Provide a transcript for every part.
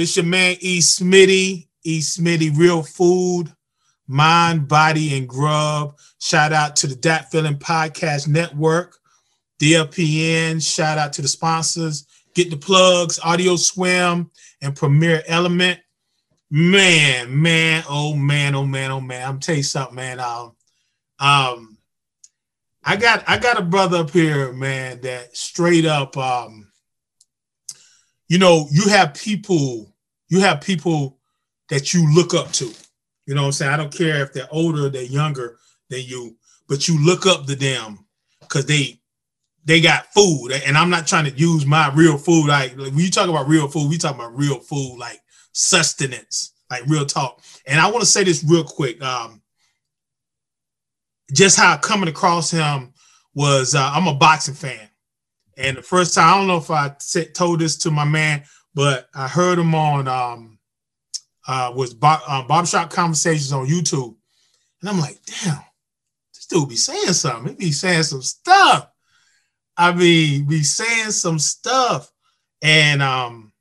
It's your man E. Smitty. E. Smitty, real food, mind, body, and grub. Shout out to the Dat Feeling Podcast Network, DLPN. Shout out to the sponsors. Get the plugs, Audio Swim and Premier Element. Man, man, oh man, oh man, oh man. I'm tell you something, man. Um, um, I got I got a brother up here, man, that straight up um you know, you have people, you have people that you look up to. You know what I'm saying? I don't care if they're older, they're younger than you, but you look up to them because they they got food. And I'm not trying to use my real food. Like, like when you talk about real food, we talk about real food, like sustenance, like real talk. And I want to say this real quick. Um, just how coming across him was uh, I'm a boxing fan. And the first time, I don't know if I told this to my man, but I heard him on um, uh, was Bob, uh, Conversations on YouTube, and I'm like, damn, this dude be saying something. He be saying some stuff. I mean, be saying some stuff, and um,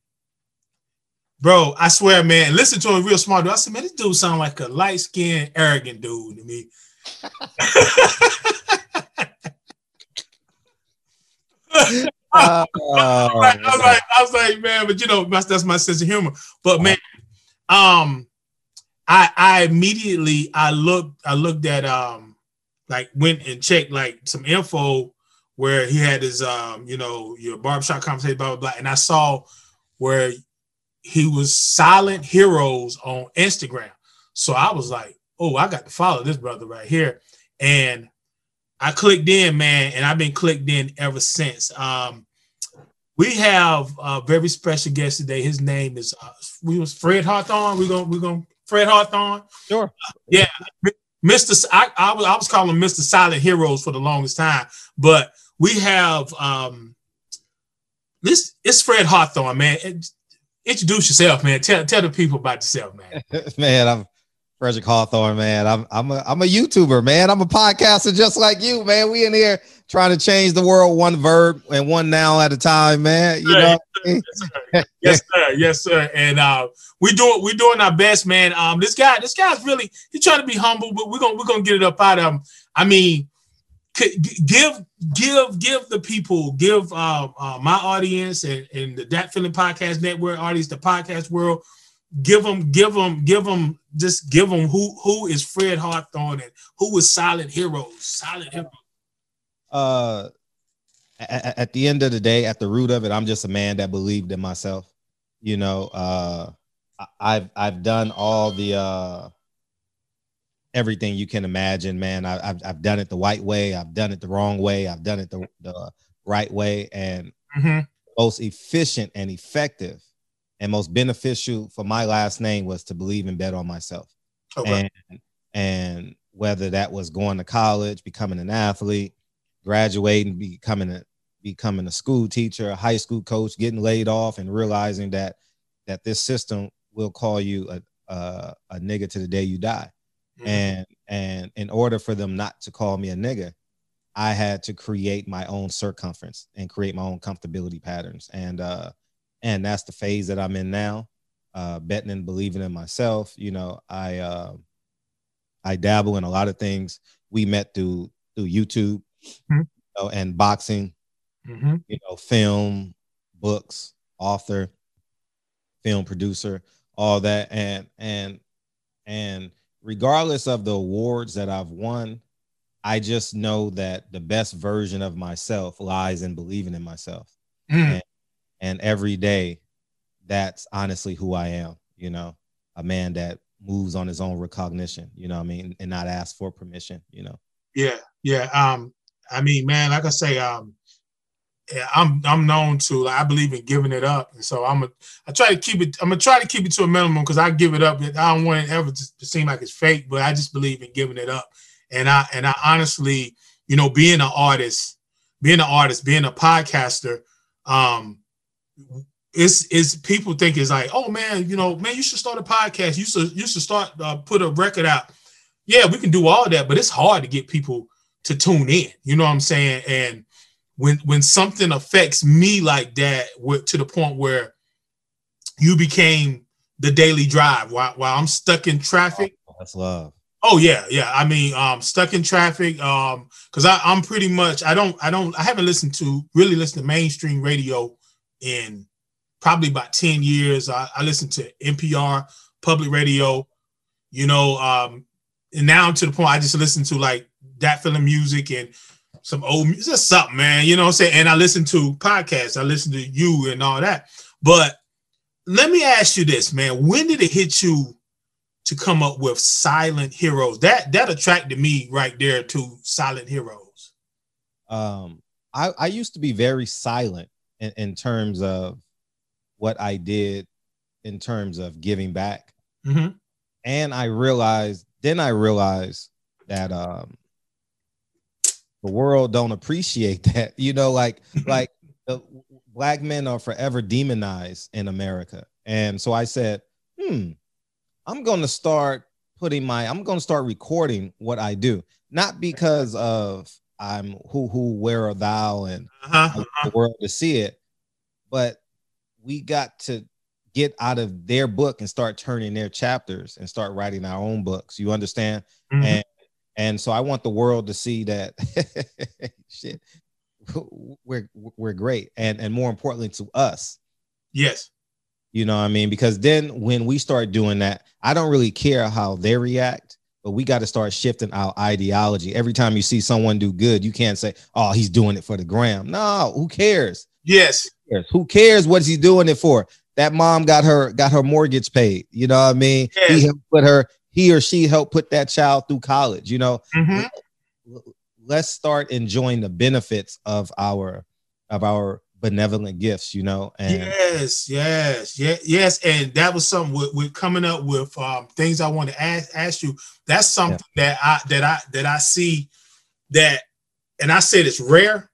bro, I swear, man, listen to him real smart. Dude. I said, man, this dude sound like a light skinned, arrogant dude to me. I, was like, I was like, I was like, man, but you know, that's, that's my sense of humor. But man, um, I I immediately I looked I looked at um like went and checked like some info where he had his um you know your barbershop conversation blah blah blah, and I saw where he was silent heroes on Instagram. So I was like, oh, I got to follow this brother right here, and I clicked in, man, and I've been clicked in ever since. Um, we have a very special guest today. His name is uh, we was Fred Hawthorne. We're gonna we're gonna Fred Hawthorne. Sure. Yeah, Mr. I, I was I was calling him Mr. Silent Heroes for the longest time, but we have um this it's Fred Hawthorne, man. Introduce yourself, man. Tell tell the people about yourself, man. man, I'm Frederick Hawthorne, man. I'm I'm a I'm a YouTuber, man. I'm a podcaster just like you, man. We in here trying to change the world one verb and one noun at a time, man. You know. yes, sir. yes, sir. Yes, sir. And uh, we doing we're doing our best, man. Um, this guy, this guy's really he's trying to be humble, but we're gonna we're gonna get it up out of him. I mean, give give give the people, give uh, uh my audience and, and the Dat Feeling Podcast Network audience, the podcast world, give them, give them, give them, just give them who who is Fred Hawthorne and who is Silent Heroes, Silent Heroes. Uh, at, at, the end of the day, at the root of it, I'm just a man that believed in myself. You know, uh, I've I've done all the uh everything you can imagine, man. I, have I've done it the white way. I've done it the wrong way. I've done it the, the right way, and mm-hmm. most efficient and effective and most beneficial for my last name was to believe and bet on myself. Okay. And and whether that was going to college, becoming an athlete, graduating, becoming a becoming a school teacher, a high school coach, getting laid off, and realizing that that this system will call you a a, a nigga to the day you die. Mm-hmm. And and in order for them not to call me a nigga, I had to create my own circumference and create my own comfortability patterns. And uh and that's the phase that I'm in now. Uh, betting and believing in myself. You know, I uh, I dabble in a lot of things. We met through through YouTube mm-hmm. you know, and boxing. Mm-hmm. You know, film, books, author, film producer, all that, and and and regardless of the awards that I've won, I just know that the best version of myself lies in believing in myself. Mm. And and every day that's honestly who i am you know a man that moves on his own recognition you know i mean and not ask for permission you know yeah yeah um i mean man like i say um yeah, I'm I'm known to like, I believe in giving it up, and so I'm a I try to keep it. I'm gonna try to keep it to a minimum because I give it up. I don't want it ever to, seem like it's fake, but I just believe in giving it up. And I and I honestly, you know, being an artist, being an artist, being a podcaster, um, it's it's people think it's like, oh man, you know, man, you should start a podcast. You should you should start uh, put a record out. Yeah, we can do all that, but it's hard to get people to tune in. You know what I'm saying? And when when something affects me like that, to the point where you became the daily drive while, while I'm stuck in traffic. Oh, that's love. Oh yeah, yeah. I mean, um, stuck in traffic. Um, because I'm pretty much I don't I don't I haven't listened to really listened to mainstream radio in probably about 10 years. I, I listen to NPR, public radio, you know, um, and now to the point I just listen to like that feeling music and some old music, just something, man. You know what I'm saying? And I listen to podcasts, I listen to you and all that. But let me ask you this, man. When did it hit you to come up with silent heroes? That that attracted me right there to silent heroes. Um, I, I used to be very silent in, in terms of what I did in terms of giving back. Mm-hmm. And I realized, then I realized that um the world don't appreciate that. You know, like like the black men are forever demonized in America. And so I said, hmm, I'm going to start putting my I'm going to start recording what I do, not because of I'm who who where are thou and uh-huh. the world to see it, but we got to get out of their book and start turning their chapters and start writing our own books. You understand? Mm-hmm. And and so I want the world to see that shit we're we're great and and more importantly to us. Yes. You know what I mean? Because then when we start doing that, I don't really care how they react, but we got to start shifting our ideology. Every time you see someone do good, you can't say, "Oh, he's doing it for the gram." No, who cares? Yes. Who cares, who cares what's he doing it for? That mom got her got her mortgage paid. You know what I mean? Yes. He put her he or she helped put that child through college. You know, mm-hmm. let's start enjoying the benefits of our of our benevolent gifts. You know, and yes, yes, yes, yes, and that was something we're, we're coming up with um, things I want to ask ask you. That's something yeah. that I that I that I see that, and I said it's rare,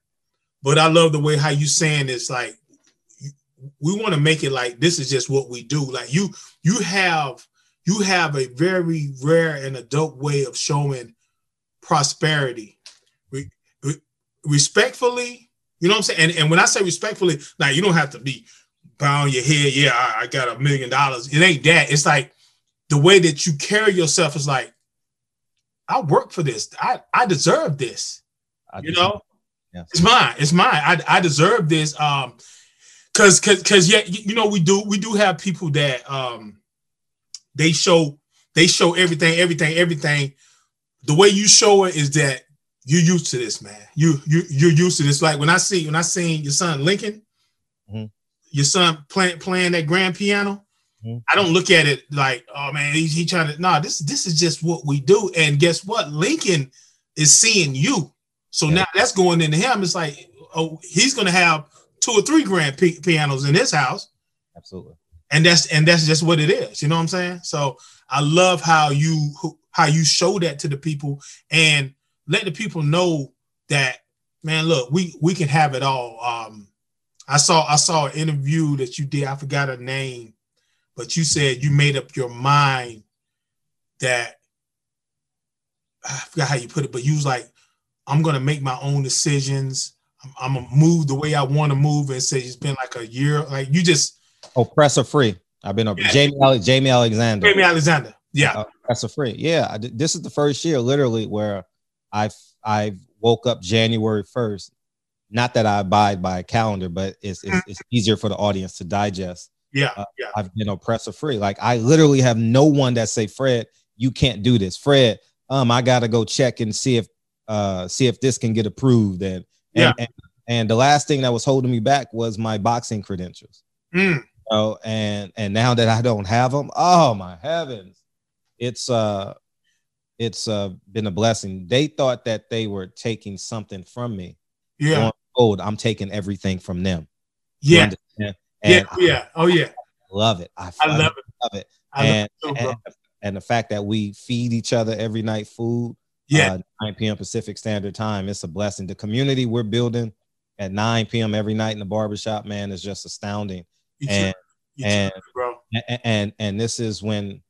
but I love the way how you saying it's like we want to make it like this is just what we do. Like you you have you have a very rare and adult way of showing prosperity. Re- re- respectfully, you know what I'm saying? And, and when I say respectfully, now you don't have to be bowing your head, yeah, I, I got a million dollars. It ain't that. It's like the way that you carry yourself is like, I work for this. I, I deserve this. I you know? Yeah. It's mine. It's mine. I, I deserve this. Um, cause cause cause yeah, you know, we do we do have people that um they show they show everything, everything, everything. The way you show it is that you're used to this, man. You you you're used to this. Like when I see when I seen your son Lincoln, mm-hmm. your son playing playing that grand piano. Mm-hmm. I don't look at it like, oh man, he's he trying to. No, nah, this this is just what we do. And guess what? Lincoln is seeing you. So yeah. now that's going into him. It's like, oh, he's gonna have two or three grand p- pianos in his house. Absolutely and that's and that's just what it is you know what i'm saying so i love how you how you show that to the people and let the people know that man look we we can have it all um i saw i saw an interview that you did i forgot her name but you said you made up your mind that i forgot how you put it but you was like i'm gonna make my own decisions i'm, I'm gonna move the way i want to move and say it's been like a year like you just Oppressor free. I've been up. Yeah. Jamie Jamie Alexander. Jamie Alexander. Yeah. Uh, oppressor free. Yeah. I, this is the first year, literally, where I I woke up January first. Not that I abide by a calendar, but it's it's, it's easier for the audience to digest. Yeah, uh, yeah. I've been oppressor free. Like I literally have no one that say, Fred, you can't do this. Fred, um, I gotta go check and see if uh see if this can get approved. And yeah. and, and, and the last thing that was holding me back was my boxing credentials. Mm know, and and now that I don't have them, oh my heavens, it's uh it's uh been a blessing. They thought that they were taking something from me. Yeah. told I'm taking everything from them. Yeah. And Yeah. Yeah. Oh yeah. I love it. I, I love it. love it. I and, love it too, and, and the fact that we feed each other every night food, Yeah. uh, 9 p.m. Pacific Standard Time, it's a blessing. The community we're building at 9 p.m. every night in the barbershop, man, is just astounding. You and- tripping. You and- tripping, bro. And, and and this is when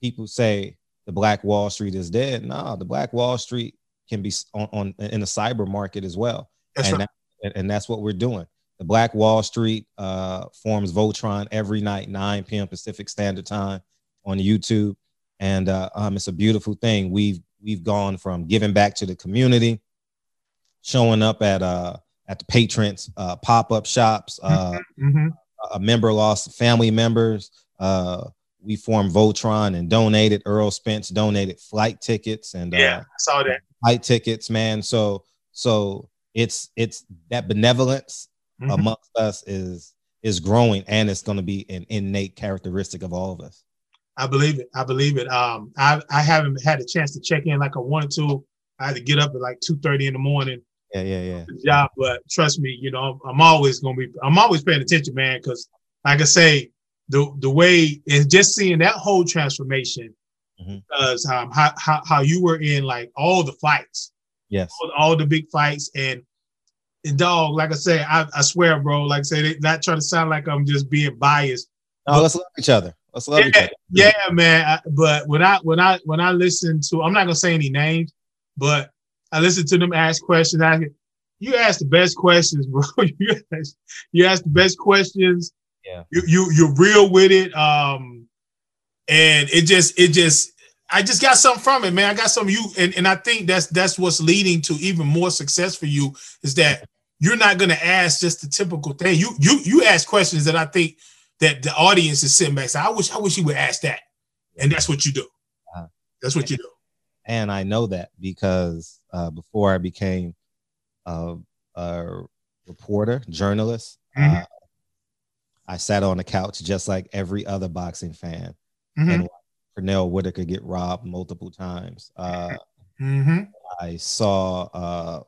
people say the Black Wall Street is dead. No, the Black Wall Street can be on, on in the cyber market as well. That's and right. that- and that's what we're doing. The Black Wall Street uh, forms Voltron every night, 9 p.m. Pacific Standard Time on YouTube, and uh, um, it's a beautiful thing. We've we've gone from giving back to the community, showing up at uh at the patrons uh, pop up shops. Uh, hmm a member lost family members. We formed Voltron and donated. Errol Spence donated flight tickets and Yeah. uh, I saw that. flight tickets, man. So so it's it's that benevolence Mhm. amongst us is is growing and it's going to be an innate characteristic of all of us. I believe it. I believe it. Um, I I haven't had a chance to check in like I wanted to. I had to get up at like two thirty in the morning Yeah, yeah, yeah. job, but trust me, you know, I'm, I'm always gonna be. I'm always paying attention, man, because like I say, the the way and just seeing that whole transformation, Mhm. because um, how, how how you were in like all the fights, Yes. all, all the big fights, and and dog, like I say, I, I swear, bro, like I say, not trying to sound like I'm just being biased. No, let's love each other. Let's love each Yeah, other. yeah, man. I, but when I when I when I listen to, I'm not gonna say any names, but I listen to them ask questions. I, you ask the best questions, bro. you ask, you ask the best questions. Yeah. You you you're real with it. Um, and it just it just I just got something from it, man. I got some of you, and and I think that's that's what's leading to even more success for you is that you're not gonna ask just the typical thing. You you you ask questions that I think that the audience is sitting back saying, I wish I wish you would ask that. And that's what you do. Uh-huh. That's what you do. and I know that because uh, before I became a, a reporter, journalist, Mhm. I sat on the couch just like every other boxing fan Mhm. and watched Pernell Whitaker get robbed multiple times. Uh, Mhm. I saw uh,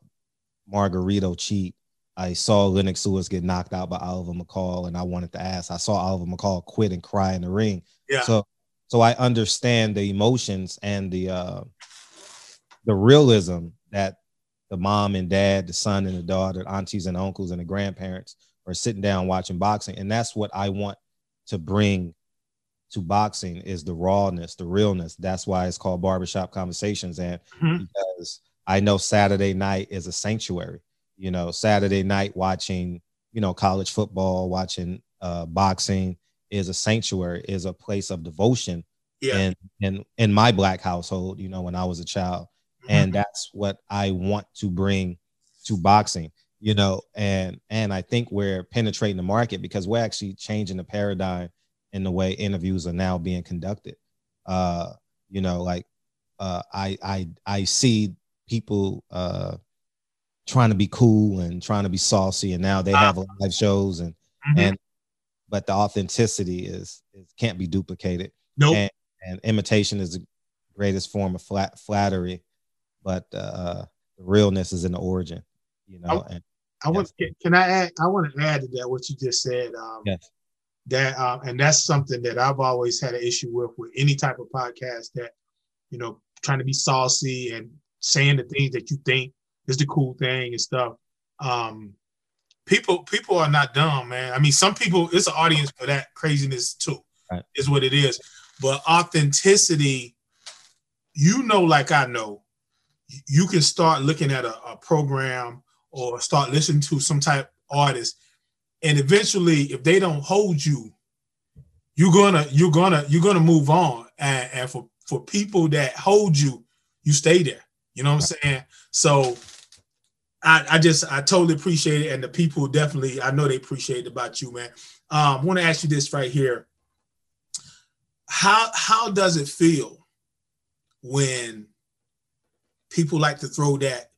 Margarito cheat. I saw Lennox Lewis get knocked out by Oliver McCall, and I wanted to ask. I saw Oliver McCall quit and cry in the ring. Yeah. So, so I understand the emotions and the uh, the realism that the mom and dad, the son and the daughter, aunties and uncles and the grandparents are sitting down watching boxing, and that's what I want to bring to boxing is the rawness, the realness. That's why it's called barbershop conversations, and Mhm. because I know Saturday night is a sanctuary. You know, Saturday night watching, you know, college football, watching uh, boxing is a sanctuary, is a place of devotion Yeah. in in in my black household. You know, when I was a child, and that's what I want to bring to boxing. You know, and and I think we're penetrating the market because we're actually changing the paradigm in the way interviews are now being conducted. Uh, you know, like uh, I I I see people uh, trying to be cool and trying to be saucy, and now they have live shows and Mhm. and but the authenticity is, is can't be duplicated nope. and, and imitation is the greatest form of flat, flattery but uh the realness is in the origin you know and I want. Can I add? I want to add to that what you just said. Um, Yes. That um, and that's something that I've always had an issue with with any type of podcast that, you know, trying to be saucy and saying the things that you think is the cool thing and stuff. Um, people people are not dumb, man. I mean, some people it's an audience for that craziness too. Right. Is what it is. But authenticity, you know, like I know, you can start looking at a, a program or start listening to some type artist. And eventually if they don't hold you you're gonna you're gonna you're gonna move on. And, and for for people that hold you you stay there. You know what i'm saying? So I, I just I totally appreciate it, and the people definitely I know they appreciate about you, man. Um, I want to ask you this right here: how how does it feel when people like to throw that?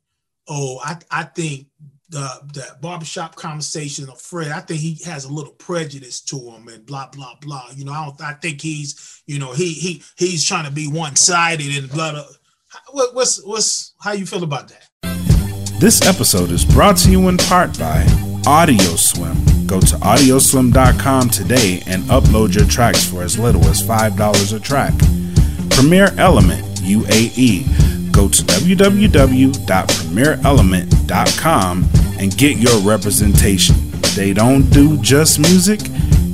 Oh, I I think the the barbershop conversation of Fred, I think he has a little prejudice to him, and blah blah blah. You know, I don't I think he's you know he he he's trying to be one sided and blah blah. What, what's what's how you feel about that? This episode is brought to you in part by AudioSwim. Go to audioswim.com today and upload your tracks for as little as $5 a track. Premier Element UAE. Go to www.premierelement.com and get your representation. They don't do just music,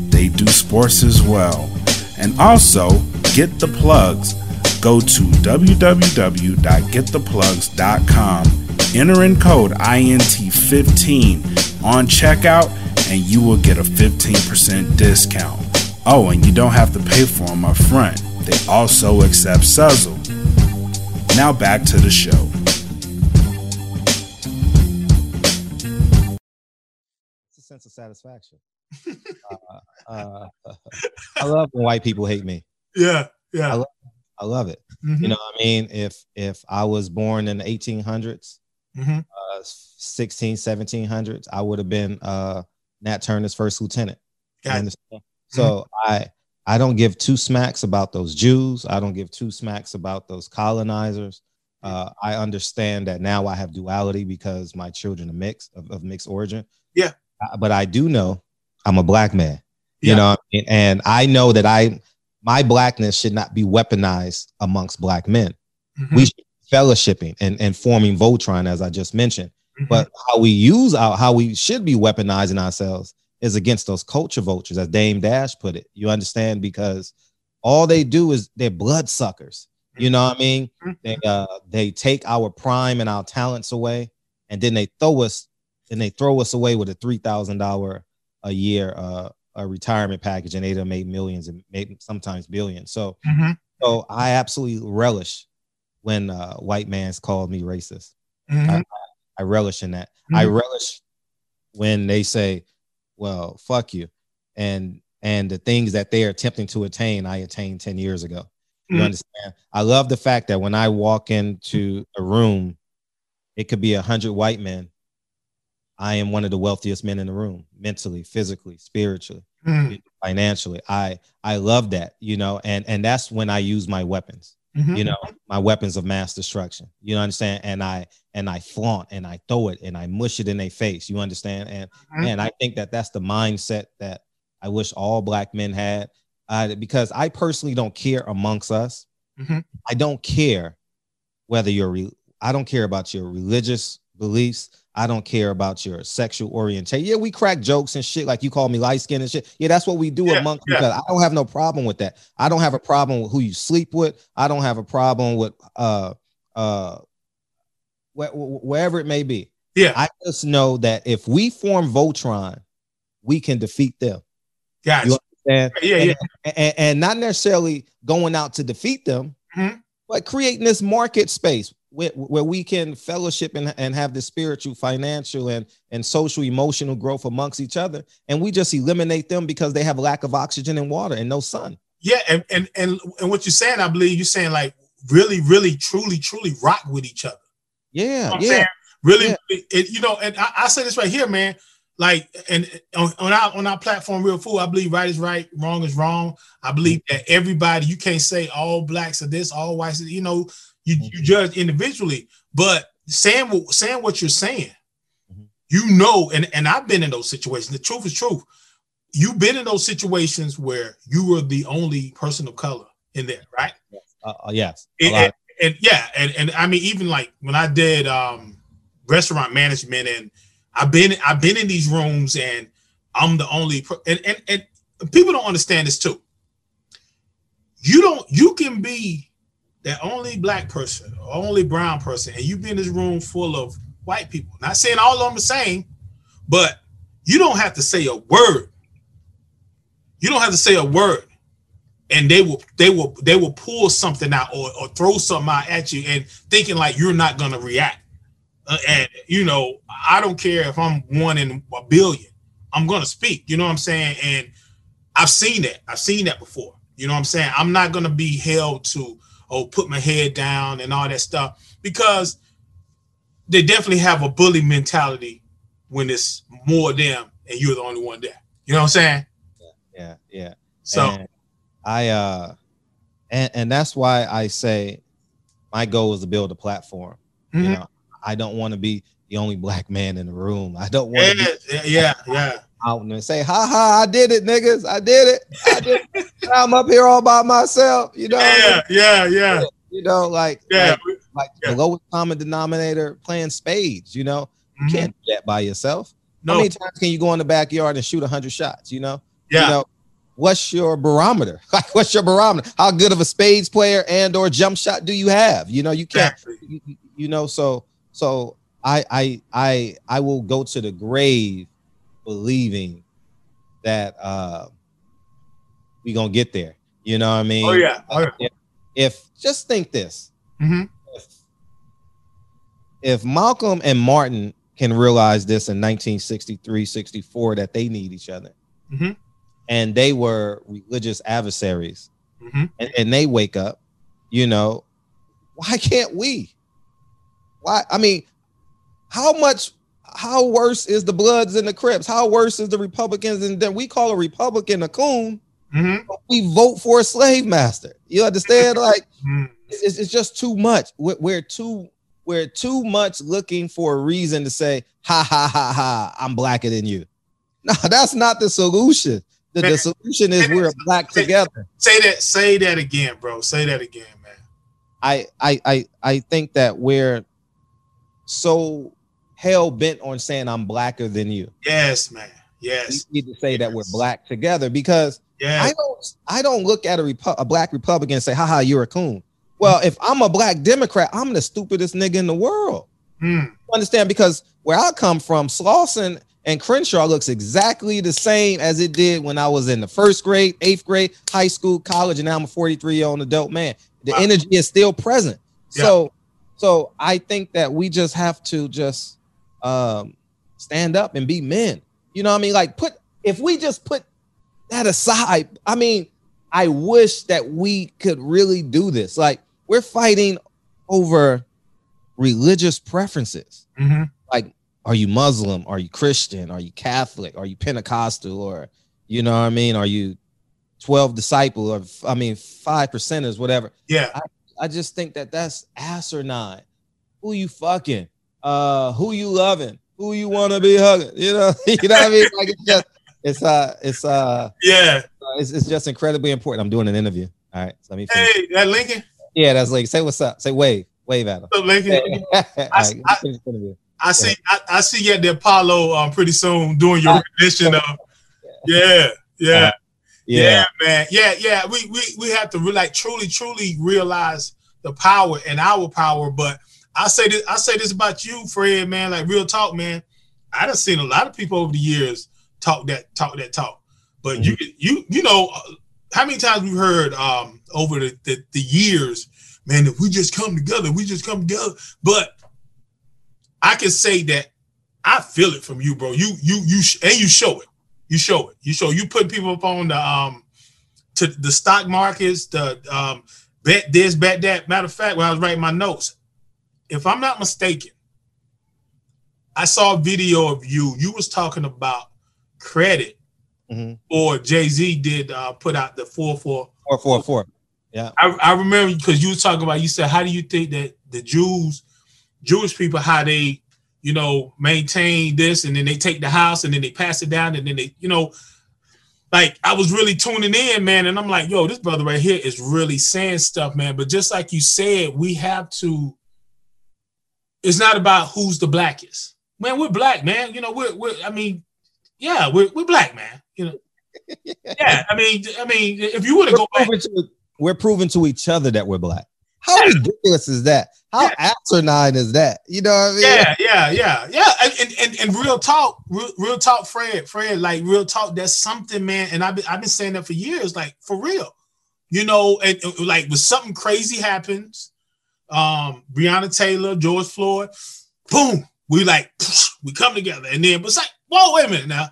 they do sports as well. And also, get the plugs. Go to www.gettheplugs.com. Enter in code INT15 on checkout, and you will get a 15% discount. Oh, and you don't have to pay for them up front. They also accept Sezzle. Now back to the show. It's a sense of satisfaction. uh, uh, I love when white people hate me. Yeah, yeah. I love- I love it. Mhm, You know what I mean? If if I was born in the 1800s, mhm. uh 16, 1700s, I would have been uh Nat Turner's first lieutenant. You Got it. understand? So I I don't give two smacks about those Jews. I don't give two smacks about those colonizers. Uh, I understand that now I have duality because my children are mixed of, of mixed origin. Yeah. Uh, but I do know I'm a black man. You know, what I mean? and I know that I my blackness should not be weaponized amongst black men. Mhm, We should be fellowshipping and, and forming Voltron, as I just mentioned. mhm. But how we use our how we should be weaponizing ourselves is against those culture vultures, as Dame Dash put it. You understand? Because all they do is they're blood suckers. You know what I mean? Mhm. They uh they take our prime and our talents away, and then they throw us and they throw us away with a three thousand dollar a year uh a retirement package, and they done made millions and maybe sometimes billions. So Mhm, so I absolutely relish when uh white man's called me racist. mhm. I relish in that. I Mhm. relish when they say, "Well, fuck you," and and the things that they are attempting to attain, I attained ten years ago. You Mhm. understand? I love the fact that when I walk into a room, it could be a hundred white men. I am one of the wealthiest men in the room, mentally, physically, spiritually, Mhm, financially. I I love that, you know, and and that's when I use my weapons mhm. you know my weapons of mass destruction you know i understand and i and i flaunt and i throw it and i mush it in their face you understand and Mhm. and i think that that's the mindset that i wish all black men had uh, because i personally don't care amongst us Mhm. i don't care whether you're re- i don't care about your religious beliefs I don't care about your sexual orientation. Yeah, we crack jokes and shit like you call me light skin and shit. Yeah, that's what we do Yeah, amongst yeah. I don't have no problem with that. I don't have a problem with who you sleep with. I don't have a problem with uh uh wh- wh- wherever it may be. Yeah. I just know that if we form Voltron, we can defeat them. Gotcha. You understand? yeah, and, yeah. and, and not necessarily going out to defeat them, Mhm. but creating this market space where, where we can fellowship and, and have the spiritual, financial, and, and social, emotional growth amongst each other. And we just eliminate them because they have lack of oxygen and water and no sun. Yeah, and, and and and what you're saying, I believe you're saying like really, really, truly, truly rock with each other. Yeah, You know yeah. saying? Really, Yeah. it, you know, and I, I say this right here, man. Like, and on, on our on our platform, Real Food, I believe right is right, wrong is wrong. I believe Mm-hmm. that everybody, you can't say all blacks are this, all whites, are, you know, you, you Mhm. judge individually. But saying what saying what you're saying, Mhm. you know, and and I've been in those situations. The truth is truth. You've been in those situations where you were the only person of color in there, right? Uh, uh, yes. And, yeah, and, and I mean, even like when I did um restaurant management and I've been I've been in these rooms and I'm the only per- and, and and people don't understand this too. You don't you can be the only black person only brown person, and you be in this room full of white people. Not saying all of them the same, but you don't have to say a word. You don't have to say a word and they will they will they will pull something out or, or throw something out at you and thinking like you're not gonna react. Uh, and you know i don't care if i'm one in a billion i'm gonna speak you know what i'm saying? And i've seen that i've seen that before you know what i'm saying? I'm not gonna be held to oh put my head down and all that stuff because they definitely have a bully mentality when it's more of them and you're the only one there you know what i'm saying? Yeah, yeah. so And I uh and and that's why I say my goal is to build a platform. mhm, You know, I don't want to be the only black man in the room. I don't Yeah, want to be yeah, yeah, yeah. out and say, "Ha ha, I did it, niggas, I did it, I did it. I'm up here all by myself." You know, Yeah, yeah, yeah, you know, like yeah. like, like Yeah. the lowest common denominator playing spades. You know, you Mhm. can't do that by yourself. No, How many times can you go in the backyard and shoot hundred shots? You know, yeah, you know, what's your barometer? Like, what's your barometer? How good of a spades player and or jump shot do you have? You know, you can't. You, you- know, so so I I I I will go to the grave believing that uh we gonna get there. You know what I mean? Oh yeah, oh, yeah. If, if just think this, Mhm. if, if Malcolm and Martin can realize this in 1963, 64 that they need each other, Mhm. And they were religious adversaries, Mhm. and, and they wake up, you know, why can't we? Why? I mean, how much? How worse is the Bloods and the Crips? How worse is the Republicans? And then we call a Republican a coon. Mhm. We vote for a slave master. You understand? Like Mhm. it's, it's just too much. We're, we're too we're too much looking for a reason to say ha ha ha ha. I'm blacker than you. No, that's not the solution. The, the solution is we're black together. Say that. Say that again, bro. Say that again, man. I I I I think that we're so hell bent on saying I'm blacker than you. Yes, man. We Yes. need to say that we're black together because Yeah. I don't I don't look at a, Repu- a black Republican and say, haha, you're a coon. Well, if I'm a black Democrat, I'm the stupidest nigga in the world. Mm. You understand? Because where I come from, Slauson and Crenshaw looks exactly the same as it did when I was in the first grade, eighth grade, high school, college, and now I'm a 43 year old adult man. The Wow. energy is still present. Yeah. So, so I think that we just have to just um, stand up and be men. You know what I mean? Like put if we just put that aside. I mean, I wish that we could really do this. Like we're fighting over religious preferences Mhm. Are you Muslim? Are you Christian? Are you Catholic? Are you Pentecostal? Or you know what I mean? Are you 12 disciple or I mean five percenters, whatever. Yeah. I just think that that's asinine. Who you fucking? Uh, who you loving? Who you want to be hugging? You know, you know what I mean? Like it's just it's uh it's uh Yeah. it's, it's just incredibly important. I'm doing an interview. All right, so let me finish. Hey, that Lincoln. Yeah, that's like say what's up. Say wave, wave at him. What's up, Lincoln? All right, let me I- interview. I see. I, I see you at the Apollo um, pretty soon doing your Uh, rendition of. Yeah. Yeah. Yeah, man. Yeah, yeah. We we we have to re- like truly, truly realize the power and our power. But I say this, I say this about you, Fred, man. Like real talk, man. I done seen a lot of people over the years talk that talk that talk. But you you you know how many times we've heard um over the, the the years, man. If we just come together, we just come together. But I can say that I feel it from you, bro. You you you sh- and you show it. You show it. You show you put people up on the um to the stock markets, the um bet this, bet that. Matter of fact, when I was writing my notes, if I'm not mistaken, I saw a video of you. You was talking about credit, Mhm. or Jay Z did uh, put out the four four. Four, four, four. I, I remember because you was talking about. You said, how do you think that the Jews, Jewish people, how they, you know, maintain this, and then they take the house, and then they pass it down, and then they, you know, like I was really tuning in, man, and I'm like, yo, this brother right here is really saying stuff, man. But just like you said, we have to. It's not about who's the blackest, man. We're black, man. You know, we're, we're I mean, yeah, we're we're black, man. You know, yeah. I mean, I mean, if you were to go back. to, we're proving to each other that we're black. How ridiculous is that? How asinine is that? You know what I mean? yeah, yeah, yeah, yeah. And, and, and, and real talk, real, real talk, Fred, Fred, like real talk. That's something, man. And I've been, I've been saying that for years, like for real. You know, and and, like when something crazy happens, um, Breonna Taylor, George Floyd, boom, we like we come together, and then but it's like, whoa, wait a minute now.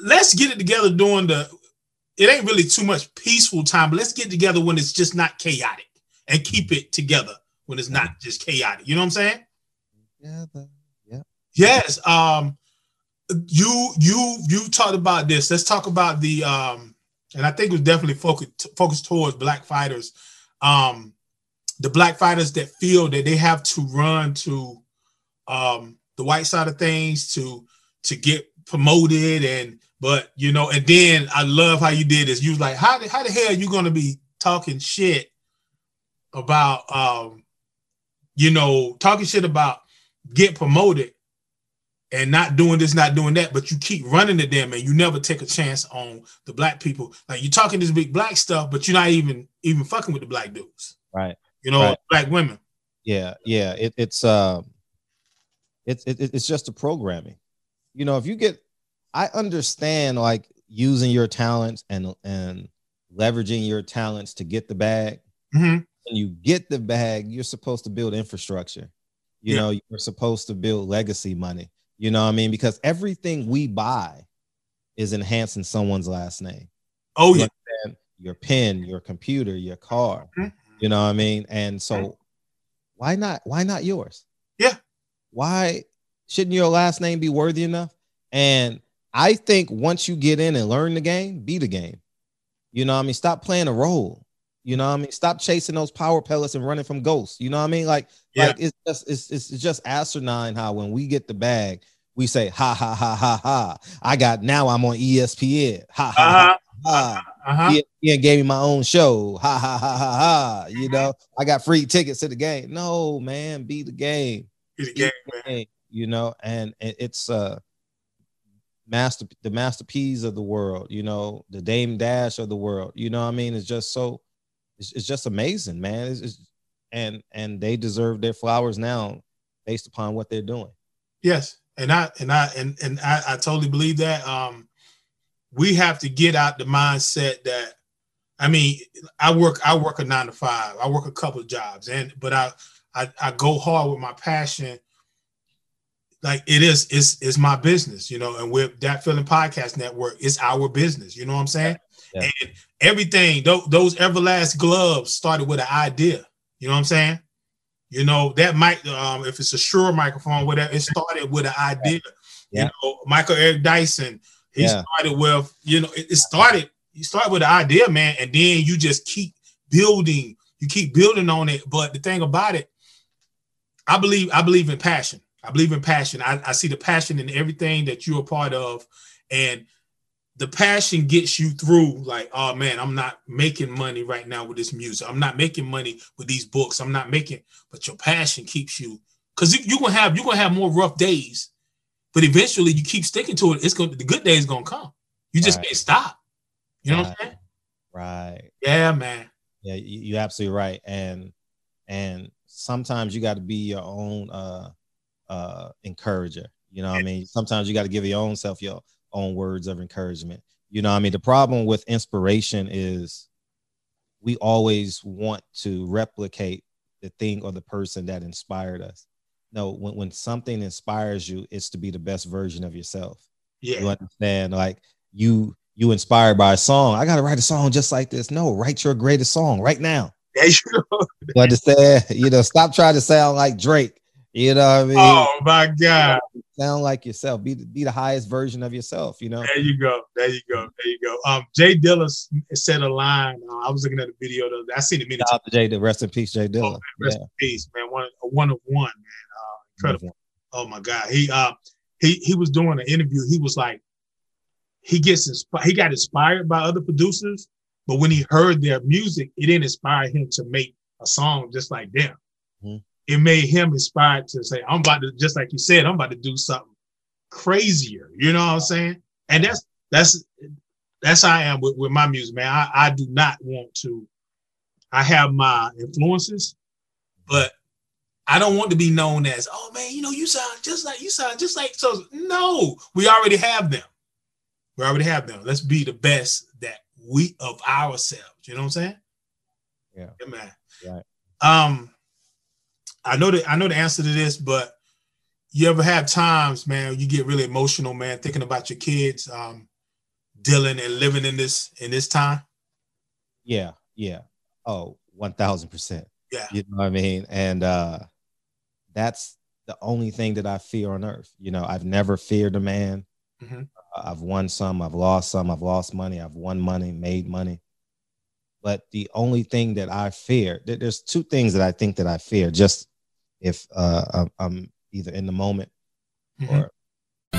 Let's get it together during the. It ain't really too much peaceful time, but let's get together when it's just not chaotic, and keep it together when it's not just chaotic. You know what I'm saying? Together. Yeah. Yes. Um you you you talked about this. Let's talk about the um and I think it was definitely focused focused towards black fighters. Um the black fighters that feel that they have to run to um the white side of things to to get promoted and but you know and then I love how you did this. You was like, how the, how the hell are you gonna be talking shit about um you know talking shit about get promoted and not doing this, not doing that, but you keep running to them and you never take a chance on the black people. Like you're talking this big black stuff, but you're not even even fucking with the black dudes. Right. You know, Right. black women. Yeah, yeah. It, it's um, it's it, it's just the programming. You know, if you get, I understand like using your talents and and leveraging your talents to get the bag. Mhm. When you get the bag, you're supposed to build infrastructure. You Yeah. know, you're supposed to build legacy money. You know what I mean? Because everything we buy is enhancing someone's last name. Oh yeah. your pen, your computer, your car. Mhm. You know what I mean? And so why not why not yours? Yeah. Why shouldn't your last name be worthy enough? And I think once you get in and learn the game, be the game. You know what I mean? Stop playing a role. You know what I mean? Stop chasing those power pellets and running from ghosts. You know what I mean? Like, Yeah. like it's just it's, it's just asinine how when we get the bag, we say ha ha ha ha ha. I got now I'm on ESPN. Ha ha ha Uh-huh. ha. Uh-huh. ESPN gave me my own show. Ha ha ha ha ha. You know, I got free tickets to the game. No, man, be the game. Be the Be game, the man. game, You know, and it's uh master the master P's of the world, you know, the Dame Dash of the world. You know what I mean? It's just so it's, it's just amazing, man. It's, it's and and they deserve their flowers now based upon what they're doing. Yes. And I and I and and I, I totally believe that. Um we have to get out the mindset that I mean, I work I work a nine to five. I work a couple of jobs and but I I, I go hard with my passion. Like it is, it's it's my business, you know, and with that feeling podcast network, it's our business. You know what I'm saying? Yeah. And everything, those, those everlast gloves started with an idea. You know what I'm saying? You know, that mic, um, if it's a Shure microphone, whatever, it started with an idea. Yeah. You know, Michael Eric Dyson, he Yeah. started with, you know, it, it started, you start with an idea, man, and then you just keep building, you keep building on it. But the thing about it, I believe, I believe in passion. I believe in passion. I, I see the passion in everything that you're a part of. And the passion gets you through like oh man i'm not making money right now with this music i'm not making money with these books i'm not making but your passion keeps you because you, you're gonna have you're gonna have more rough days but eventually you keep sticking to it it's gonna the good days gonna come you just Right. can't stop you know what i'm Right. saying Right. yeah man Yeah, you, you're absolutely right. And and sometimes you got to be your own uh uh encourager. You know what I mean? Sometimes you got to give your own self your own words of encouragement. You know I mean? The problem with inspiration is we always want to replicate the thing or the person that inspired us. No, when, when something inspires you, it's to be the best version of yourself. Yeah. You understand? Like you you inspired by a song. I gotta write a song just like this. No, write your greatest song right now. there you go. You understand? you know, stop trying to sound like Drake. You know what I mean? oh my god Sound like yourself. Be the, be the highest version of yourself. You know. There you go. There you go. There you go. Um, Jay Dilla said a line. Uh, I was looking at a video. The other. I seen it many times. Jay. The rest in peace, Jay Dilla. Rest in peace, man. One, a one of one, man. Uh, incredible. Oh my God. He uh he he was doing an interview. He was like, he gets inspired. He got inspired by other producers, but when he heard their music, it didn't inspire him to make a song just like them. Mhm. It made him inspired to say, I'm about to, just like you said, I'm about to do something crazier. You know what I'm saying? And that's that's that's how I am with, with my music, man. I, I do not want to. I have my influences, but I don't want to be known as, oh man, you know, you sound just like you sound just like so. No, we already have them. We already have them. Let's be the best that we of ourselves. You know what I'm saying? Yeah. man. Right. Um, I know that I know the answer to this, but you ever have times, man, you get really emotional, man, thinking about your kids, um, dealing and living in this in this time. Yeah, yeah. Oh, one thousand percent. Yeah. You know what I mean? And uh that's the only thing that I fear on earth. You know, I've never feared a man. Mhm. Uh, I've won some, I've lost some, I've lost money, I've won money, made money. But the only thing that I fear, there- there's two things that I think that I fear. Just if uh, I'm- I'm either in the moment Or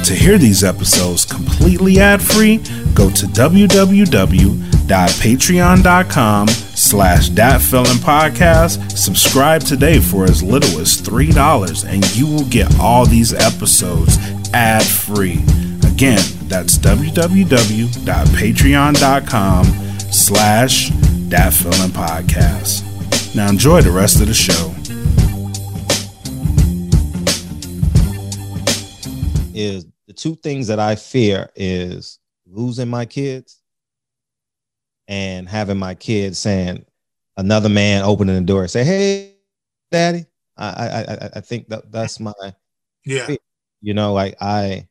To hear these episodes completely ad-free, go to www.patreon.com slash podcast. Subscribe today for as little as $3 and you will get all these episodes ad-free. Again, that's www.patreon.com slash podcast. Now enjoy the rest of the show. Is the two things that I fear is losing my kids and having my kids saying another man opening the door and say, "Hey, daddy." I I I, I think that that's my Yeah. you know like I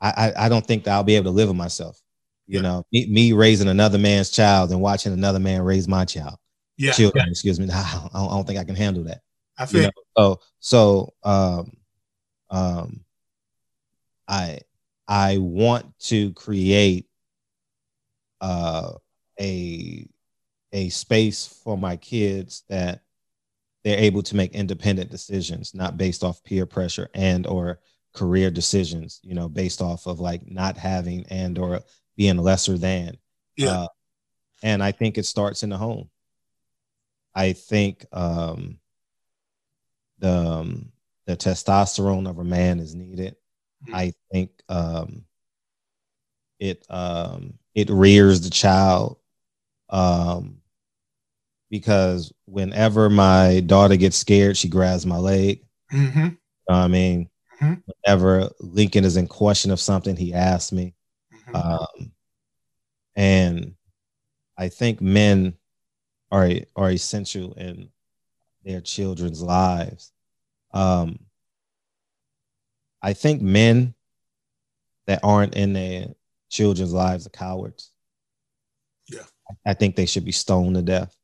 I I don't think that I'll be able to live with myself. You Yeah. know, me, me raising another man's child and watching another man raise my child, Yeah. children. Excuse me. I don't, I don't think I can handle that I you feel know so so um um i i want to create uh a a space for my kids that they're able to make independent decisions not based off peer pressure and or career decisions you know based off of like not having and or being lesser than Yeah. Uh, and i think it starts in the home i think um the um, the testosterone of a man is needed. I think um, it um, it rears the child um, because whenever my daughter gets scared, she grabs my leg. hmm You know what I mean, Mhm. whenever Lincoln is in question of something, he asks me. Um, and I think men are are essential in their children's lives. Um, I think men that aren't in their children's lives are cowards. Yeah. I think they should be stoned to death.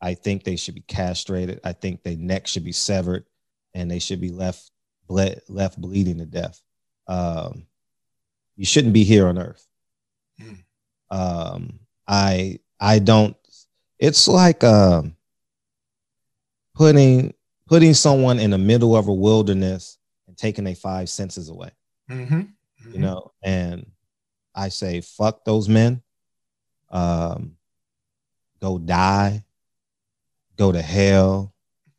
I think they should be castrated. I think their neck should be severed, and they should be left ble- left bleeding to death. Um, you shouldn't be here on earth. Mm. Um, I I don't. It's like um, putting putting someone in the middle of a wilderness taking their five senses away. hmm You know, and I say fuck those men. Um, go die. Go to hell.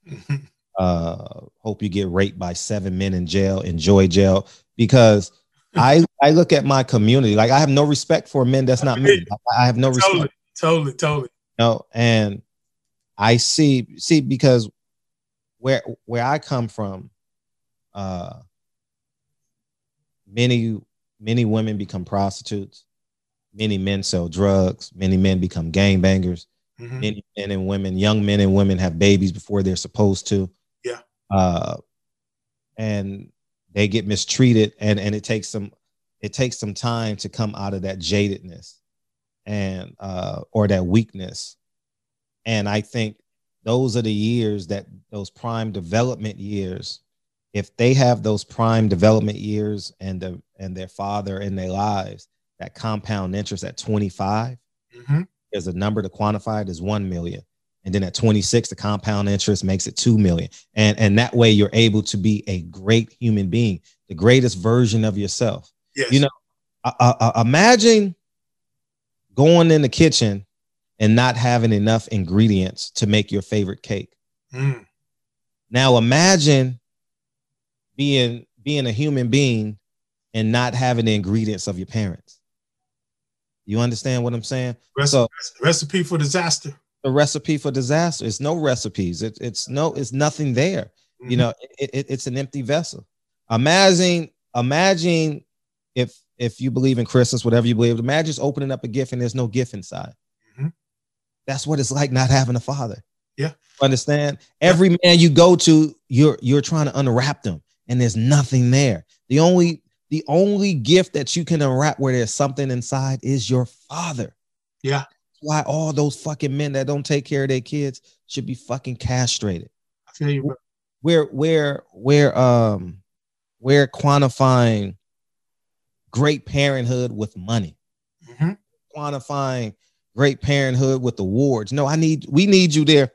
hmm uh hope you get raped by seven men in jail enjoy jail because i i look at my community like i have no respect for men that's not me i, I have no respect Totally. Totally. Totally. you know, and i see see because where where i come from uh many many women become prostitutes many men sell drugs many men become gangbangers hmm many men and women, young men and women have babies before they're supposed to. Yeah. Uh, and they get mistreated and and it takes some it takes some time to come out of that jadedness and uh or that weakness. And I think those are the years that those prime development years if they have those prime development years and the and their father in their lives that compound interest at 25 hmm there's a number to quantify it is 1 million. And then at 26 the compound interest makes it 2 million. And and that way you're able to be a great human being the greatest version of yourself. Yes. You know, uh, uh, imagine going in the kitchen and not having enough ingredients to make your favorite cake. Mm. now imagine being being a human being and not having the ingredients of your parents you understand what i'm saying Rest- So- recipe for disaster. the recipe for disaster. It's no recipes. It, it's no, it's nothing there. You Mhm. know, it, it, it's an empty vessel. Imagine, imagine if if you believe in Christmas, whatever you believe, imagine just opening up a gift and there's no gift inside. Mhm. That's what it's like not having a father. Yeah. Understand? Every man you go to, you're you're trying to unwrap them, and there's nothing there. The only the only gift that you can unwrap where there's something inside is your father Yeah. why all those fucking men that don't take care of their kids should be fucking castrated. I feel you. We're we're we're um we're quantifying great parenthood with money, Mhm. quantifying great parenthood with awards. No, I need we need you there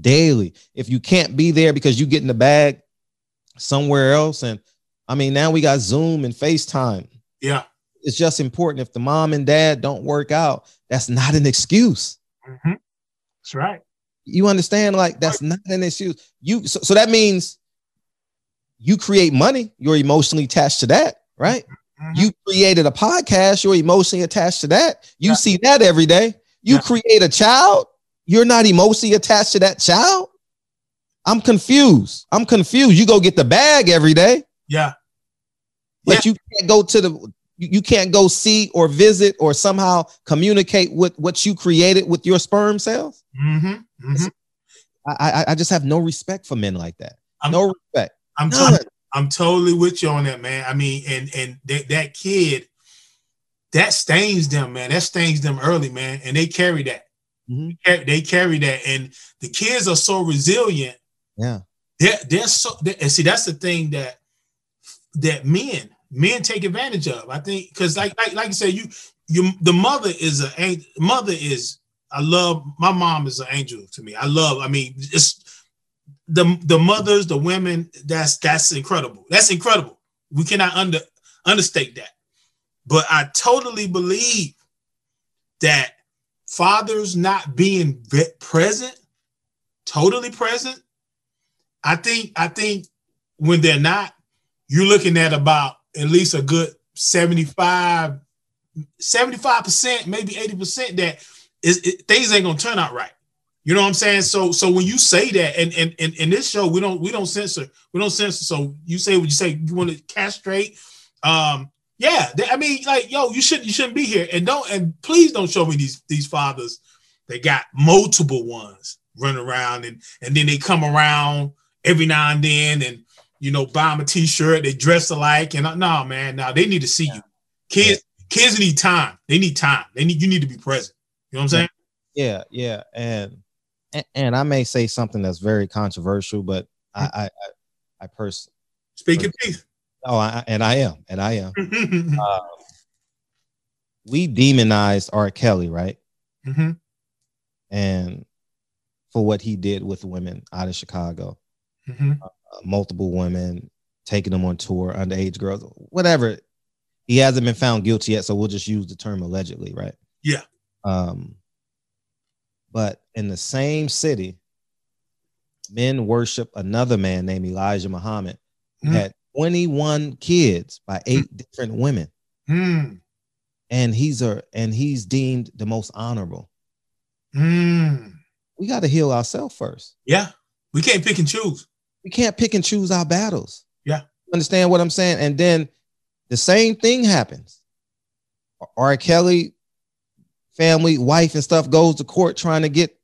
daily. If you can't be there because you get in the bag somewhere else and I mean, now we got Zoom and FaceTime. Yeah. It's just important. If the mom and dad don't work out, that's not an excuse. Mhm. That's right. You understand? Like that's not an excuse. You so, so that means you create money, you're emotionally attached to that, right? Mhm. You created a podcast, you're emotionally attached to that. You Yeah. see that every day. You Yeah. create a child, you're not emotionally attached to that child. I'm confused. I'm confused. You go get the bag every day, yeah. but you can't go to the you can't go see or visit or somehow communicate with what you created with your sperm cells. hmm hmm I I, I just have no respect for men like that. I'm- no respect. I'm None. t- I'm totally with you on that, man. I mean, and and that that kid, that stains them, man. That stains them early, man, and they carry that. Mhm. They- They carry that, and the kids are so resilient. Yeah. They're so. and see, that's the thing that that men men take advantage of. I think because like like like you said, you you the mother is a mother is. I love my mom is an angel to me. I love. I mean, it's the the mothers, the women. That's that's incredible. That's incredible. We cannot under understate that. But I totally believe that fathers not being present, totally present. I think I think when they're not, you're looking at about at least a good 75 75%, maybe 80% that is it, things ain't gonna turn out right. You know what I'm saying? So so when you say that, and and and in this show, we don't we don't censor, we don't censor. So you say what you say, you want to castrate. Um, yeah, they- I mean, like, yo, you shouldn't you shouldn't be here. And don't and please don't show me these these fathers that got multiple ones running around and and then they come around every now and then and you know buy them a t-shirt, they dress alike, and no man, no, they need to see you. Kids, kids need time. They need time. They need you need to be present. You know what I'm saying? Yeah, yeah, and and, and I may say something that's very controversial, but I I I, I pers- Speaking peace. oh, I, and I am, and I am. Uh, we demonized R. Kelly, right? hmm And for what he did with women out of Chicago, hmm uh, multiple women, taking them on tour, underage girls, whatever. He hasn't been found guilty yet, so we'll just use the term allegedly, right? Yeah. Um, but in the same city, men worship another man named Elijah Muhammad Mhm. had 21 kids by eight different women. Mm. And he's a and he's deemed the most honorable. Mm. We got to heal ourselves first. Yeah, we can't pick and choose. We can't pick and choose our battles. Yeah. Understand what I'm saying? And then the same thing happens. R. Kelly family, wife, and stuff goes to court trying to get